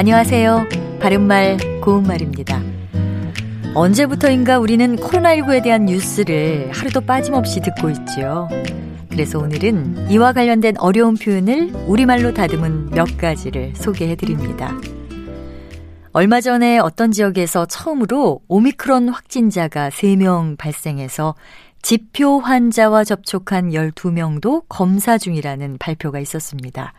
안녕하세요. 바른말, 고운말입니다. 언제부터인가 우리는 코로나19에 대한 뉴스를 하루도 빠짐없이 듣고 있지요. 그래서 오늘은 이와 관련된 어려운 표현을 우리말로 다듬은 몇 가지를 소개해 드립니다. 얼마 전에 어떤 지역에서 처음으로 오미크론 확진자가 3명 발생해서 지표 환자와 접촉한 12명도 검사 중이라는 발표가 있었습니다.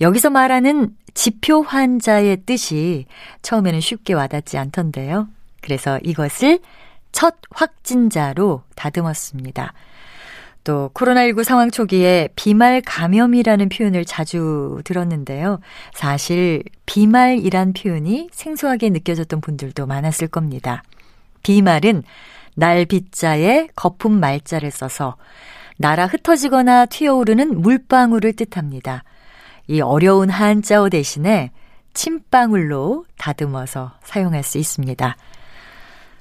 여기서 말하는 지표 환자의 뜻이 처음에는 쉽게 와닿지 않던데요. 그래서 이것을 첫 확진자로 다듬었습니다. 또 코로나19 상황 초기에 비말 감염이라는 표현을 자주 들었는데요. 사실 비말이란 표현이 생소하게 느껴졌던 분들도 많았을 겁니다. 비말은 날비자에 거품 말자를 써서 날아 흩어지거나 튀어오르는 물방울을 뜻합니다. 이 어려운 한자어 대신에 침방울로 다듬어서 사용할 수 있습니다.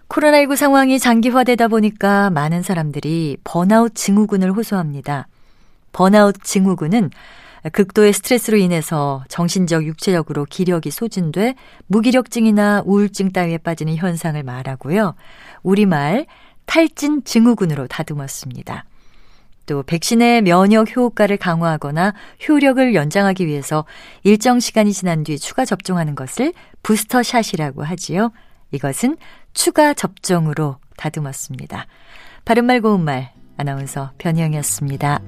코로나19 상황이 장기화되다 보니까 많은 사람들이 번아웃 증후군을 호소합니다. 번아웃 증후군은 극도의 스트레스로 인해서 정신적, 육체적으로 기력이 소진돼 무기력증이나 우울증 따위에 빠지는 현상을 말하고요. 우리말 탈진 증후군으로 다듬었습니다. 또 백신의 면역 효과를 강화하거나 효력을 연장하기 위해서 일정 시간이 지난 뒤 추가 접종하는 것을 부스터샷이라고 하지요. 이것은 추가 접종으로 다듬었습니다. 바른말 고운말 아나운서 변희영이었습니다.